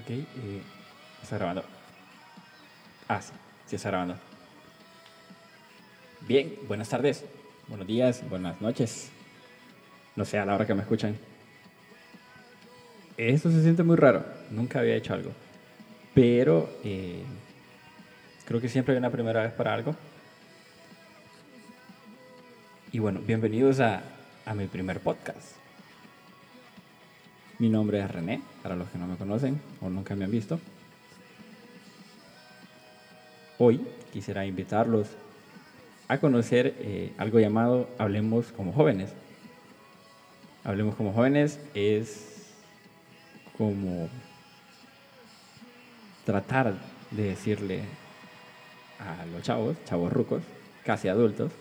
Ok, eh, está grabando. Ah, sí, sí está grabando. Bien, buenas tardes, buenos días, buenas noches. No sé, a la hora que me escuchan. Esto se siente muy raro, nunca había hecho algo. Pero eh, creo que siempre hay una primera vez para algo. Y bueno, bienvenidos a, a mi primer podcast. Mi nombre es René, para los que no me conocen o nunca me han visto. Hoy quisiera invitarlos a conocer eh, algo llamado Hablemos como jóvenes. Hablemos como jóvenes es como tratar de decirle a los chavos, chavos rucos, casi adultos,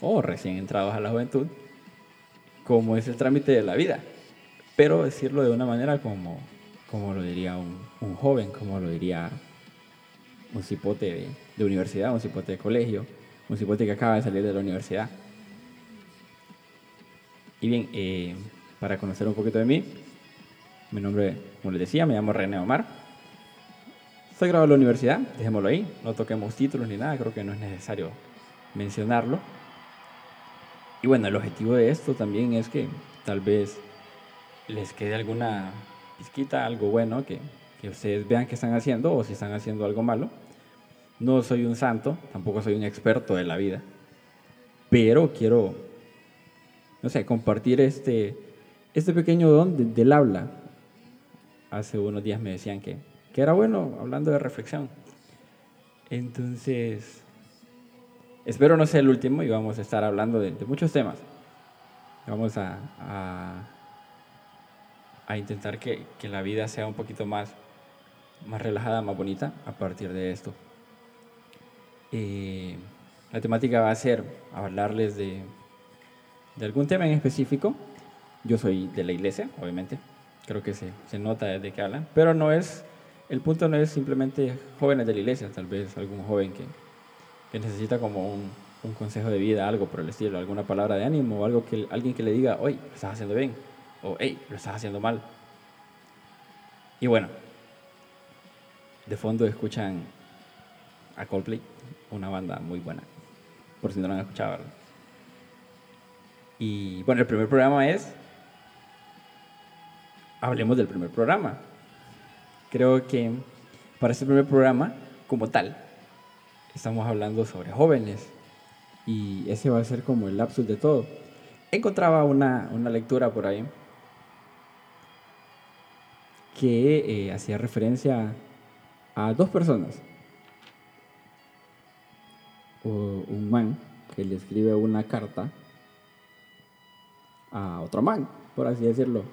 o recién entrados a la juventud, cómo es el trámite de la vida pero decirlo de una manera como, como lo diría un, un joven, como lo diría un cipote de, universidad, un cipote de colegio, un cipote que acaba de salir de la universidad. Y bien, eh, para conocer un poquito de mí, mi nombre, como les decía, me llamo René Omar. Soy graduado de la universidad, dejémoslo ahí, no toquemos títulos ni nada, creo que no es necesario mencionarlo. Y bueno, el objetivo de esto también es que tal vez les quede alguna pizquita, algo bueno que, que ustedes vean que están haciendo o si están haciendo algo malo. No soy un santo, tampoco soy un experto de la vida, pero quiero, no sé, compartir este, este pequeño don del habla. Hace unos días me decían que, que era bueno hablando de reflexión. Entonces, espero no sea el último y vamos a estar hablando de, muchos temas. Vamos a a intentar que, que, la vida sea un poquito más, más relajada, más bonita a partir de esto. Eh, la temática va a ser hablarles de, de algún tema en específico. Yo soy de la iglesia, obviamente, creo que se, se nota desde que hablan, pero no es, el punto no es simplemente jóvenes de la iglesia, tal vez algún joven que, que necesita como un, un, consejo de vida, algo por el estilo, alguna palabra de ánimo algo que alguien que le diga, oye, estás haciendo bien o hey, lo estás haciendo mal. Y bueno, de fondo escuchan a Coldplay, una banda muy buena, por si no lo han escuchado. Y bueno, el primer programa es, hablemos del primer programa. Creo que para este primer programa, como tal, estamos hablando sobre jóvenes y ese va a ser como el lapsus de todo. Encontraba una, una lectura por ahí que eh, hacía referencia a dos personas. un man que le escribe una carta a otro man, por así decirlo.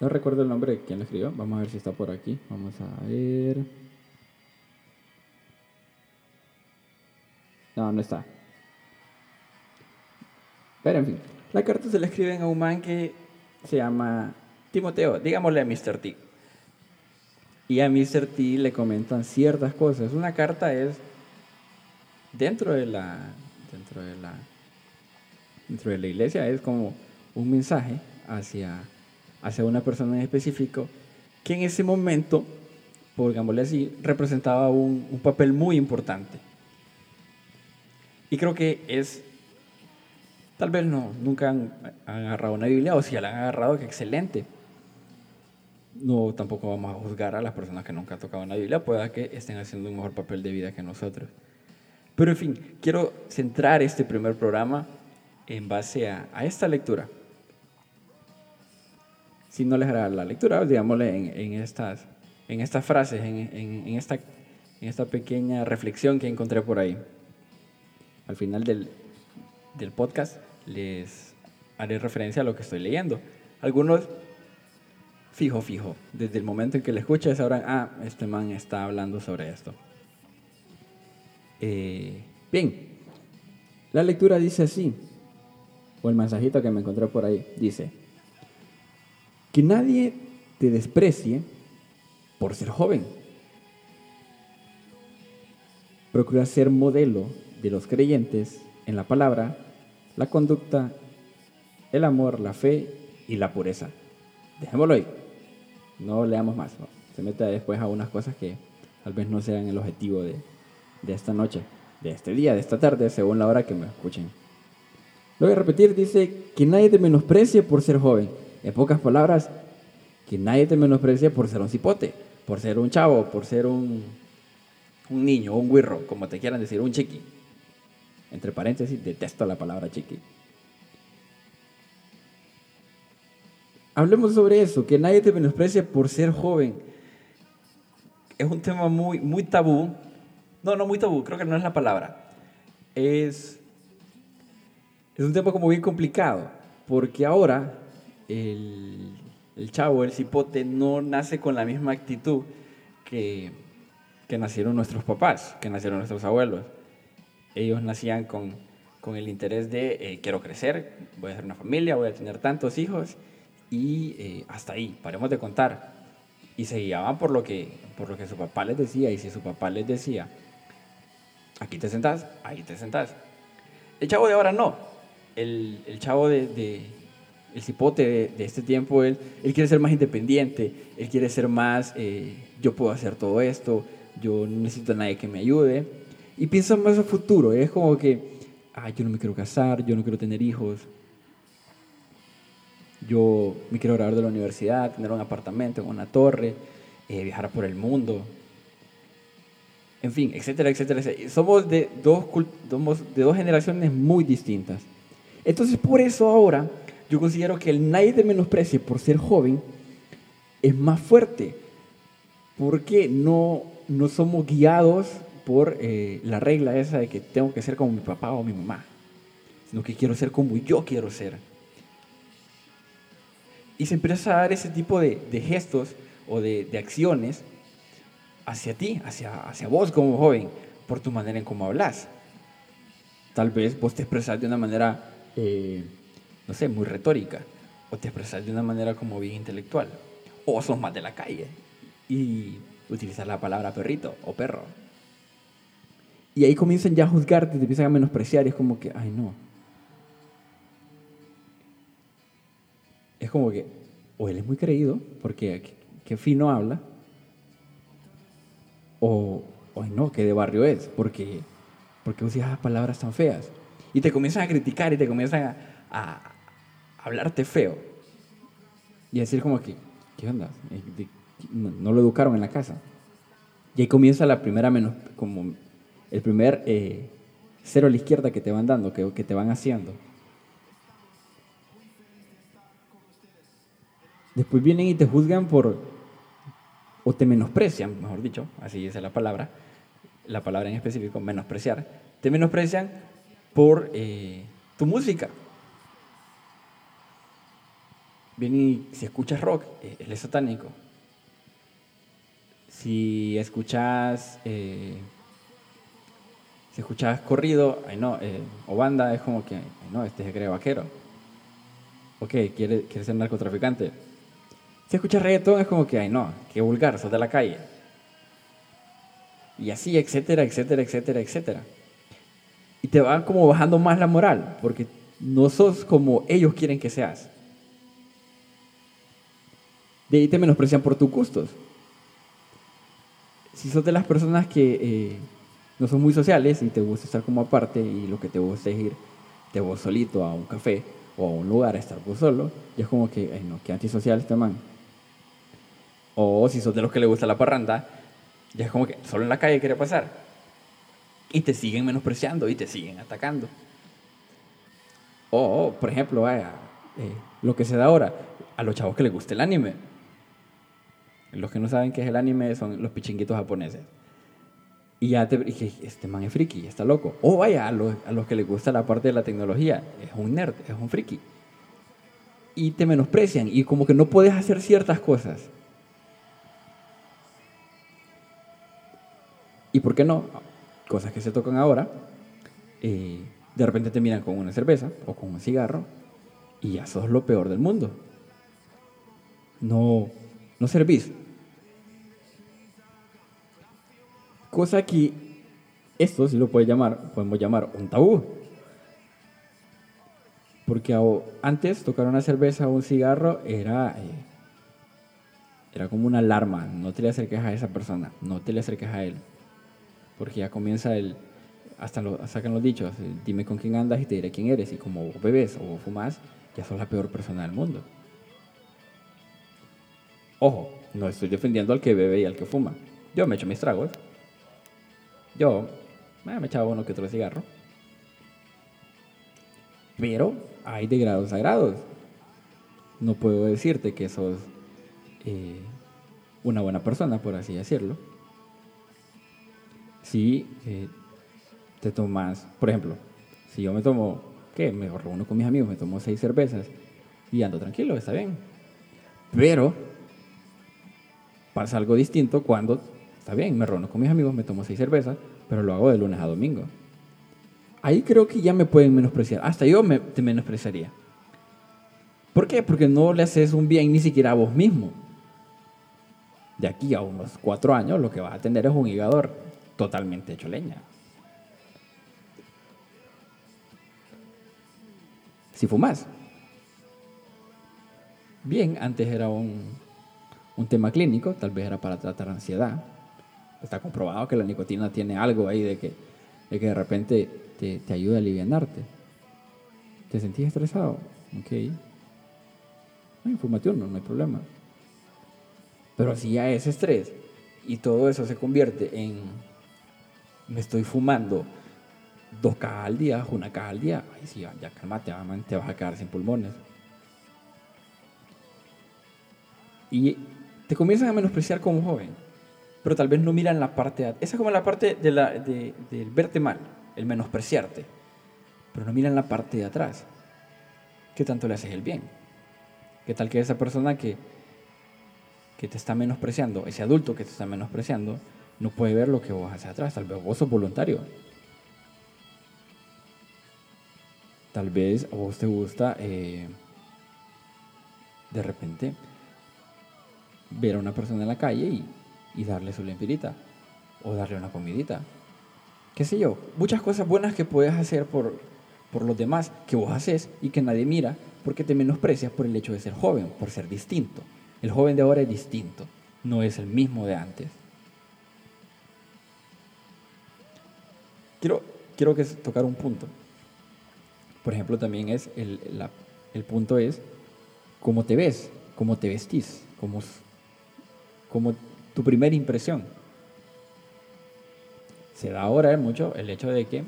No recuerdo el nombre de quien lo escribió. Vamos a ver si está por aquí. Vamos a ver. No, no está. Pero en fin, la carta se la escriben a un man que se llama Timoteo, digámosle a Mr. T. Y a Mr. T le comentan ciertas cosas. Una carta es dentro de la dentro de la dentro de la iglesia es como un mensaje hacia hacia una persona en específico que en ese momento, digámosle así, representaba un, un papel muy importante. Y creo que es Tal vez no, nunca han, han, agarrado una Biblia o si la han agarrado, que excelente no tampoco vamos a juzgar a las personas que nunca han tocado una Biblia, pueda que estén haciendo un mejor papel de vida que nosotros. Pero en fin, quiero centrar este primer programa en base a, esta lectura. Si no les hará la lectura, digámosle en, estas, en estas frases, en, esta, en esta pequeña reflexión que encontré por ahí. Al final del, del podcast les haré referencia a lo que estoy leyendo. Algunos fijo, fijo. Desde el momento en que le escuches, sabrán, ah, este man está hablando sobre esto. Eh, bien, la lectura dice así, o el mensajito que me encontré por ahí, dice, que nadie te desprecie por ser joven. Procura ser modelo de los creyentes en la palabra, la conducta, el amor, la fe y la pureza. Dejémoslo ahí. No leamos más. Se meta después a unas cosas que tal vez no sean el objetivo de, de esta noche, de este día, de esta tarde, según la hora que me escuchen. Lo voy a repetir, dice que nadie te menosprecie por ser joven. En pocas palabras, que nadie te menosprecie por ser un cipote, por ser un chavo, por ser un, un niño, un guirro, como te quieran decir, un chiqui. Entre paréntesis, detesto la palabra chiqui. Hablemos sobre eso, que nadie te menosprecie por ser joven. Es un tema muy, muy tabú. No, no muy tabú, creo que no es la palabra. Es, es un tema como bien complicado, porque ahora el, el chavo, el cipote, no nace con la misma actitud que, que nacieron nuestros papás, que nacieron nuestros abuelos. Ellos nacían con, con el interés de eh, quiero crecer, voy a hacer una familia, voy a tener tantos hijos y eh, hasta ahí, paremos de contar. Y se guiaban por lo, que, por lo que su papá les decía, y si su papá les decía, aquí te sentás, ahí te sentás. El chavo de ahora no. El, el chavo de, de, el cipote de, este tiempo, él, él, quiere ser más independiente, él quiere ser más, eh, yo puedo hacer todo esto, yo no necesito a nadie que me ayude. Y piensa más a futuro, es como que, ah, yo no me quiero casar, yo no quiero tener hijos, yo me quiero graduar de la universidad, tener un apartamento en una torre, eh, viajar por el mundo, en fin, etcétera, etcétera, etcétera. Somos de dos, somos de dos generaciones muy distintas. Entonces, por eso ahora yo considero que el nadie te menosprecie por ser joven es más fuerte, porque no, no somos guiados por eh, la regla esa de que tengo que ser como mi papá o mi mamá, sino que quiero ser como yo quiero ser. Y se empieza a dar ese tipo de, gestos o de, acciones hacia ti, hacia, hacia vos como joven, por tu manera en cómo hablas. Tal vez vos te expresas de una manera, eh, no sé, muy retórica, o te expresas de una manera como bien intelectual, o sos más de la calle y utilizar la palabra perrito o perro. Y ahí comienzan ya a juzgarte, te empiezan a menospreciar y es como que, ay no, es como que o él es muy creído, porque qué fino habla, o, o no, que de barrio es, porque, porque usas palabras tan feas. Y te comienzan a criticar y te comienzan a, a, hablarte feo. Y decir como que, ¿qué onda? Eh, no, lo educaron en la casa. Y ahí comienza la primera menos, como el primer eh, cero a la izquierda que te van dando, que, que te van haciendo. Después vienen y te juzgan por, o te menosprecian, mejor dicho, así dice la palabra, la palabra en específico, menospreciar, te menosprecian por eh, tu música. Bien, y si escuchas rock, eh, él es satánico. Si escuchas, eh, si escuchas corrido, ay no, o banda, es como que, no, este se cree vaquero. Ok, quiere, quiere ser narcotraficante si escuchas reggaetón es como que, ay no, qué vulgar, sos de la calle. Y así, etcétera, etcétera, etcétera, etcétera. Y te van como bajando más la moral, porque no sos como ellos quieren que seas. De ahí te menosprecian por tus gustos. Si sos de las personas que eh, no son muy sociales y te gusta estar como aparte y lo que te gusta es ir de vos solito a un café o a un lugar a estar vos solo, y es como que, ay no, qué antisocial este man. O si sos de los que le gusta la parranda, ya es como que solo en la calle quiere pasar. Y te siguen menospreciando y te siguen atacando. O, por ejemplo, vaya, eh, lo que se da ahora, a los chavos que les gusta el anime. Los que no saben qué es el anime son los pichinguitos japoneses. Y ya te dije, este man es friki, está loco. O vaya, a los, a los que les gusta la parte de la tecnología, es un nerd, es un friki. Y te menosprecian y como que no puedes hacer ciertas cosas. Y por qué no, cosas que se tocan ahora, eh, de repente te miran con una cerveza o con un cigarro y ya sos lo peor del mundo. No, no servís. Cosa que esto sí lo puede llamar, podemos llamar un tabú. Porque antes tocar una cerveza o un cigarro era, eh, era como una alarma, no te le acerques a esa persona, no te le acerques a él, porque ya comienza el, hasta lo, sacan los dichos, eh, dime con quién andas y te diré quién eres, y como bebes o fumas, ya sos la peor persona del mundo. Ojo, no estoy defendiendo al que bebe y al que fuma. Yo me echo mis tragos. Yo eh, me echaba uno que otro cigarro. Pero hay de grados a grados. No puedo decirte que sos eh, una buena persona, por así decirlo. Si eh, te tomas, por ejemplo, si yo me tomo, ¿qué? Me reúno con mis amigos, me tomo seis cervezas y ando tranquilo, está bien. Pero pasa algo distinto cuando, está bien, me reúno con mis amigos, me tomo seis cervezas, pero lo hago de lunes a domingo. Ahí creo que ya me pueden menospreciar. Hasta yo me, te menospreciaría. ¿Por qué? Porque no le haces un bien ni siquiera a vos mismo. De aquí a unos cuatro años lo que vas a tener es un hígado totalmente hecho leña. Si fumas. Bien, antes era un, un tema clínico, tal vez era para tratar ansiedad. Está comprobado que la nicotina tiene algo ahí de que de, que de repente te, te ayuda a alivianarte. ¿Te sentís estresado? Ok. No, fumate uno, no hay problema. Pero si ya es estrés y todo eso se convierte en me estoy fumando dos cajas al día, una caja al día, ay sí, ya, cálmate, te vas a quedar sin pulmones. Y te comienzan a menospreciar como joven, pero tal vez no miran la parte... Esa es como la parte del verte mal, el menospreciarte, pero no miran la parte de atrás. ¿Qué tanto le haces el bien? ¿Qué tal que esa persona que, que te está menospreciando, ese adulto que te está menospreciando, no puede ver lo que vos haces atrás? Tal vez vos sos voluntario. Tal vez a vos te gusta eh, de repente ver a una persona en la calle y, darle su lempirita o darle una comidita. ¿Qué sé yo? Muchas cosas buenas que puedes hacer por, por los demás que vos haces y que nadie mira porque te menosprecias por el hecho de ser joven, por ser distinto. El joven de ahora es distinto, no es el mismo de antes. Quiero, que tocar un punto. Por ejemplo, también es el, el punto es cómo te ves, cómo te vestís, cómo, como tu primera impresión. Se da ahora mucho el hecho de que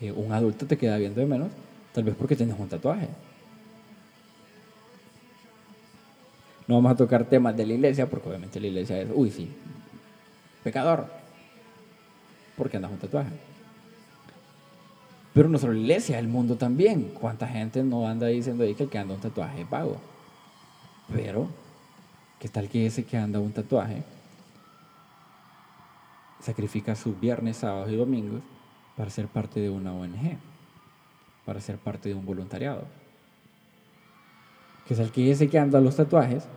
eh, un adulto te queda viendo de menos, tal vez porque tienes un tatuaje. No vamos a tocar temas de la iglesia, porque obviamente la iglesia es, uy, sí, pecador, porque andas un tatuaje. Pero no solo la iglesia, el mundo también. ¿Cuánta gente no anda diciendo ahí que el que anda un tatuaje es vago? Pero ¿Qué tal que ese que anda un tatuaje sacrifica sus viernes, sábados y domingos para ser parte de una ONG, para ser parte de un voluntariado? ¿Qué tal que ese que anda los tatuajes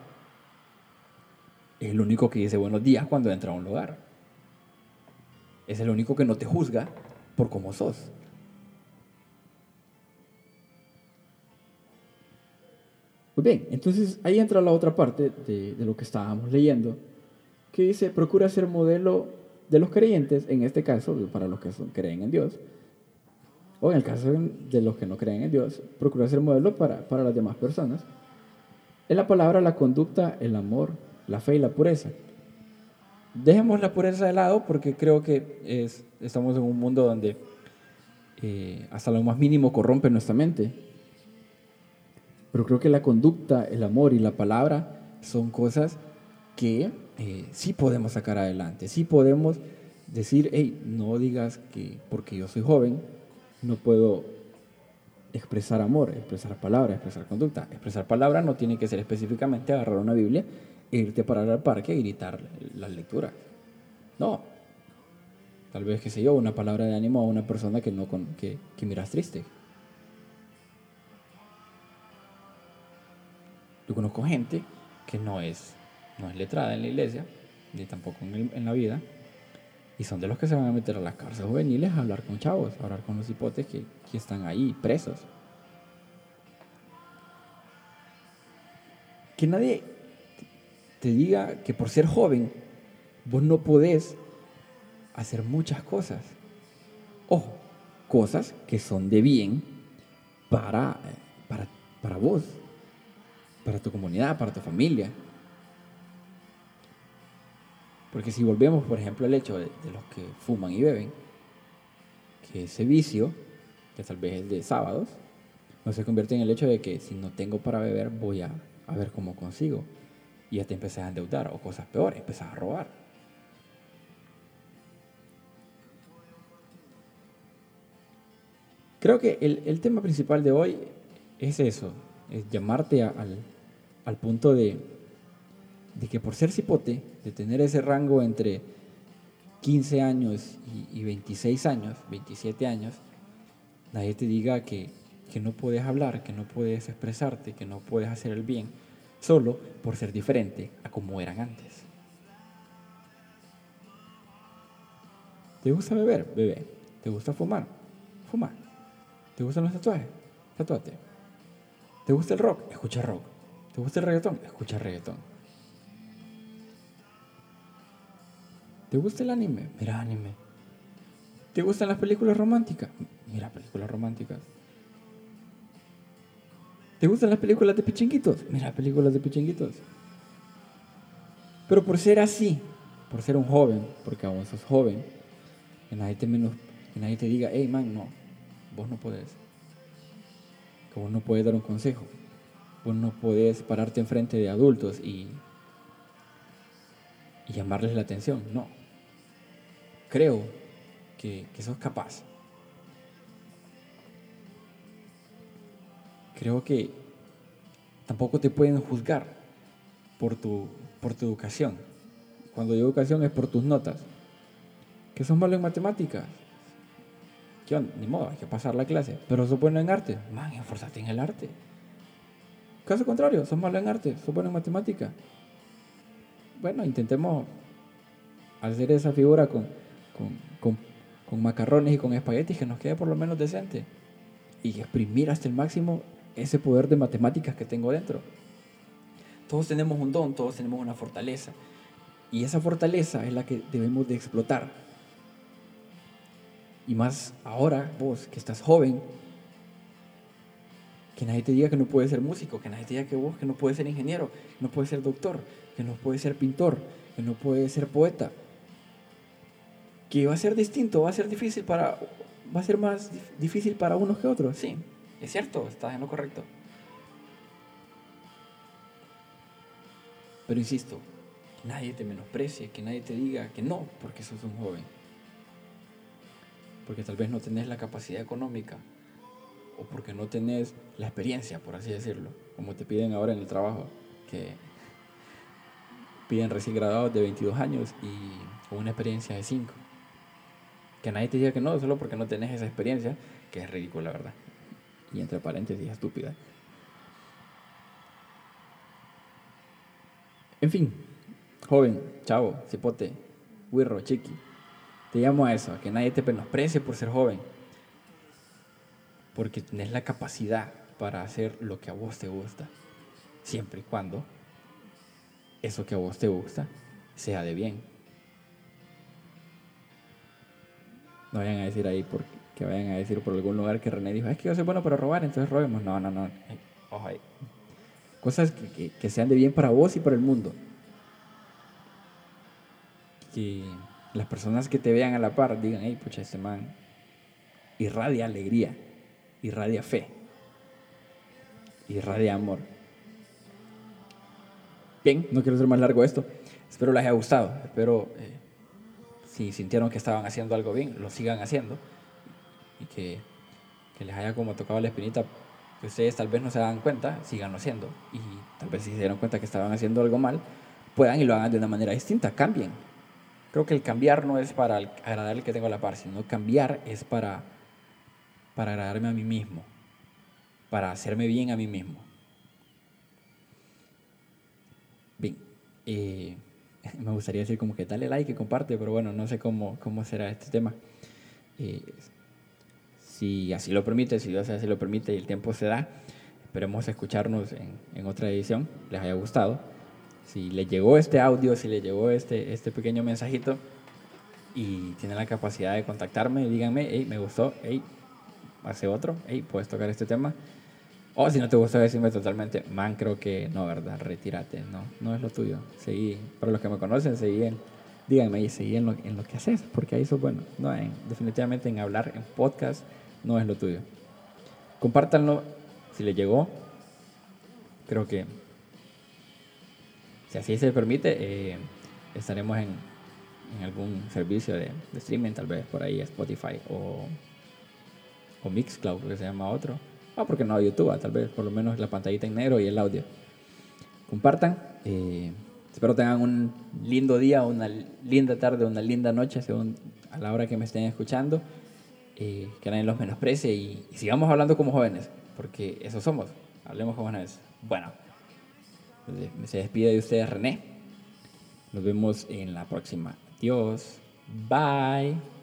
es el único que dice buenos días cuando entra a un lugar? Es el único que no te juzga por cómo sos. Pues bien, entonces ahí entra la otra parte de, lo que estábamos leyendo, que dice, procura ser modelo de los creyentes, en este caso, para los que creen en Dios, o en el caso de los que no creen en Dios, procura ser modelo para, para las demás personas. En la palabra, la conducta, el amor, la fe y la pureza. Dejemos la pureza de lado porque creo que es, estamos en un mundo donde eh, hasta lo más mínimo corrompe nuestra mente pero creo que la conducta, el amor y la palabra son cosas que eh, sí podemos sacar adelante, sí podemos decir, hey, no digas que porque yo soy joven no puedo expresar amor, expresar palabra, expresar conducta. Expresar palabra no tiene que ser específicamente agarrar una Biblia e irte a parar al parque y gritar las lecturas. No. Tal vez, qué sé yo, una palabra de ánimo a una persona que, no con, que, que miras triste. Yo conozco gente que no es, no es letrada en la iglesia, ni tampoco en, la vida, y son de los que se van a meter a las cárceles juveniles a hablar con chavos, a hablar con los hipotes que, que están ahí presos. Que nadie, te diga que por ser joven, vos no podés hacer muchas cosas. Ojo, cosas que son de bien para, para, para vos, para tu comunidad, para tu familia. Porque si volvemos, por ejemplo, al hecho de, los que fuman y beben, que ese vicio, que tal vez es de sábados, no se convierte en el hecho de que si no tengo para beber, voy a, a ver cómo consigo. Y ya te empezás a endeudar o cosas peores, empezás a robar. Creo que el, el tema principal de hoy es eso, es llamarte al, al punto de, que por ser cipote, de tener ese rango entre 15 años y, 26 años, 27 años, nadie te diga que, que no puedes hablar, que no puedes expresarte, que no puedes hacer el bien, solo por ser diferente a como eran antes. ¿Te gusta beber? Bebe. ¿Te gusta fumar? Fuma. ¿Te gustan los tatuajes? Tatuate. ¿Te gusta el rock? Escucha rock. ¿Te gusta el reggaetón? Escucha reggaetón. ¿Te gusta el anime? Mira anime. ¿Te gustan las películas románticas? Mira películas románticas. ¿Te gustan las películas de pichinguitos? Mira películas de pichinguitos. Pero por ser así, por ser un joven, porque aún sos joven, que nadie te, menos, que nadie te diga, hey man, no, vos no podés. Que vos no puedes dar un consejo. Vos no podés pararte enfrente de adultos y, y llamarles la atención. No creo que, que sos capaz. Creo que tampoco te pueden juzgar por tu, por tu educación. Cuando digo educación es por tus notas. Que sos malo en matemáticas. ¿Qué Ni modo, hay que pasar la clase. Pero sos bueno en arte. Man, esforzate en el arte. Caso contrario, sos malo en arte, sos bueno en matemática. Bueno, intentemos hacer esa figura con, con, con, macarrones y con espaguetis que nos quede por lo menos decente. Y exprimir hasta el máximo ese poder de matemáticas que tengo dentro. Todos tenemos un don, todos tenemos una fortaleza. Y esa fortaleza es la que debemos de explotar. Y más ahora, vos que estás joven, que nadie te diga que no puedes ser músico, que nadie te diga que vos que no puedes ser ingeniero, que no puedes ser doctor, que no puedes ser pintor, que no puedes ser poeta, que va a ser distinto, va a ser difícil para, va a ser más difícil para unos que otros. Sí, es cierto, estás en lo correcto. Pero insisto, que nadie te menosprecie, que nadie te diga que no, porque sos un joven. Porque tal vez no tenés la capacidad económica o porque no tenés la experiencia, por así decirlo, como te piden ahora en el trabajo, que piden recién graduados de 22 años y una experiencia de 5 que nadie te diga que no, solo porque no tenés esa experiencia, que es ridícula, ¿verdad? Y entre paréntesis, estúpida. En fin, joven, chavo, cipote, wirro, chiqui, te llamo a eso, a que nadie te menosprecie por ser joven, porque tenés la capacidad para hacer lo que a vos te gusta, siempre y cuando eso que a vos te gusta sea de bien. No vayan a decir ahí por, que vayan a decir por algún lugar que René dijo, es que yo soy bueno para robar, entonces robemos. No, no, no. Cosas que, que, sean de bien para vos y para el mundo. Que las personas que te vean a la par digan, hey, pucha, este man irradia alegría, irradia fe, irradia amor. Bien, no quiero ser más largo esto. Espero les haya gustado. Espero eh, si sintieron que estaban haciendo algo bien, lo sigan haciendo y que, que les haya como tocado la espinita que ustedes tal vez no se dan cuenta, sigan haciendo y tal vez si se dieron cuenta que estaban haciendo algo mal, puedan y lo hagan de una manera distinta, cambien. Creo que el cambiar no es para agradar al que tengo a la par, sino cambiar es para, para agradarme a mí mismo, para hacerme bien a mí mismo. Bien. Eh, me gustaría decir como que dale like y comparte, pero bueno, no sé cómo, cómo será este tema. Eh, si así lo permite, si Dios así lo permite y el tiempo se da, esperemos escucharnos en, en otra edición, les haya gustado. si le llegó este audio, si le llegó este, este pequeño mensajito y tienen la capacidad de contactarme, díganme, hey, me gustó, hey, hace otro, hey, puedes tocar este tema. O si no te gusta decirme totalmente, man, creo que no, ¿verdad? Retírate, no, no es lo tuyo. Seguí, para los que me conocen, seguí en, díganme, seguí en lo, en lo que haces, porque ahí sos bueno. No, definitivamente en hablar en podcast no es lo tuyo. Compártanlo si les llegó. Creo que si así se permite, eh, estaremos en, algún servicio de, streaming, tal vez por ahí Spotify o, o Mixcloud, que se llama otro Ah, porque no YouTube, tal vez por lo menos la pantallita en negro y el audio. Compartan. Eh, espero tengan un lindo día, una linda tarde, una linda noche, según a la hora que me estén escuchando. Eh, que nadie los menosprecie y, sigamos hablando como jóvenes, porque eso somos. Hablemos como jóvenes. Bueno, se despide de ustedes René. Nos vemos en la próxima. Adiós. Bye.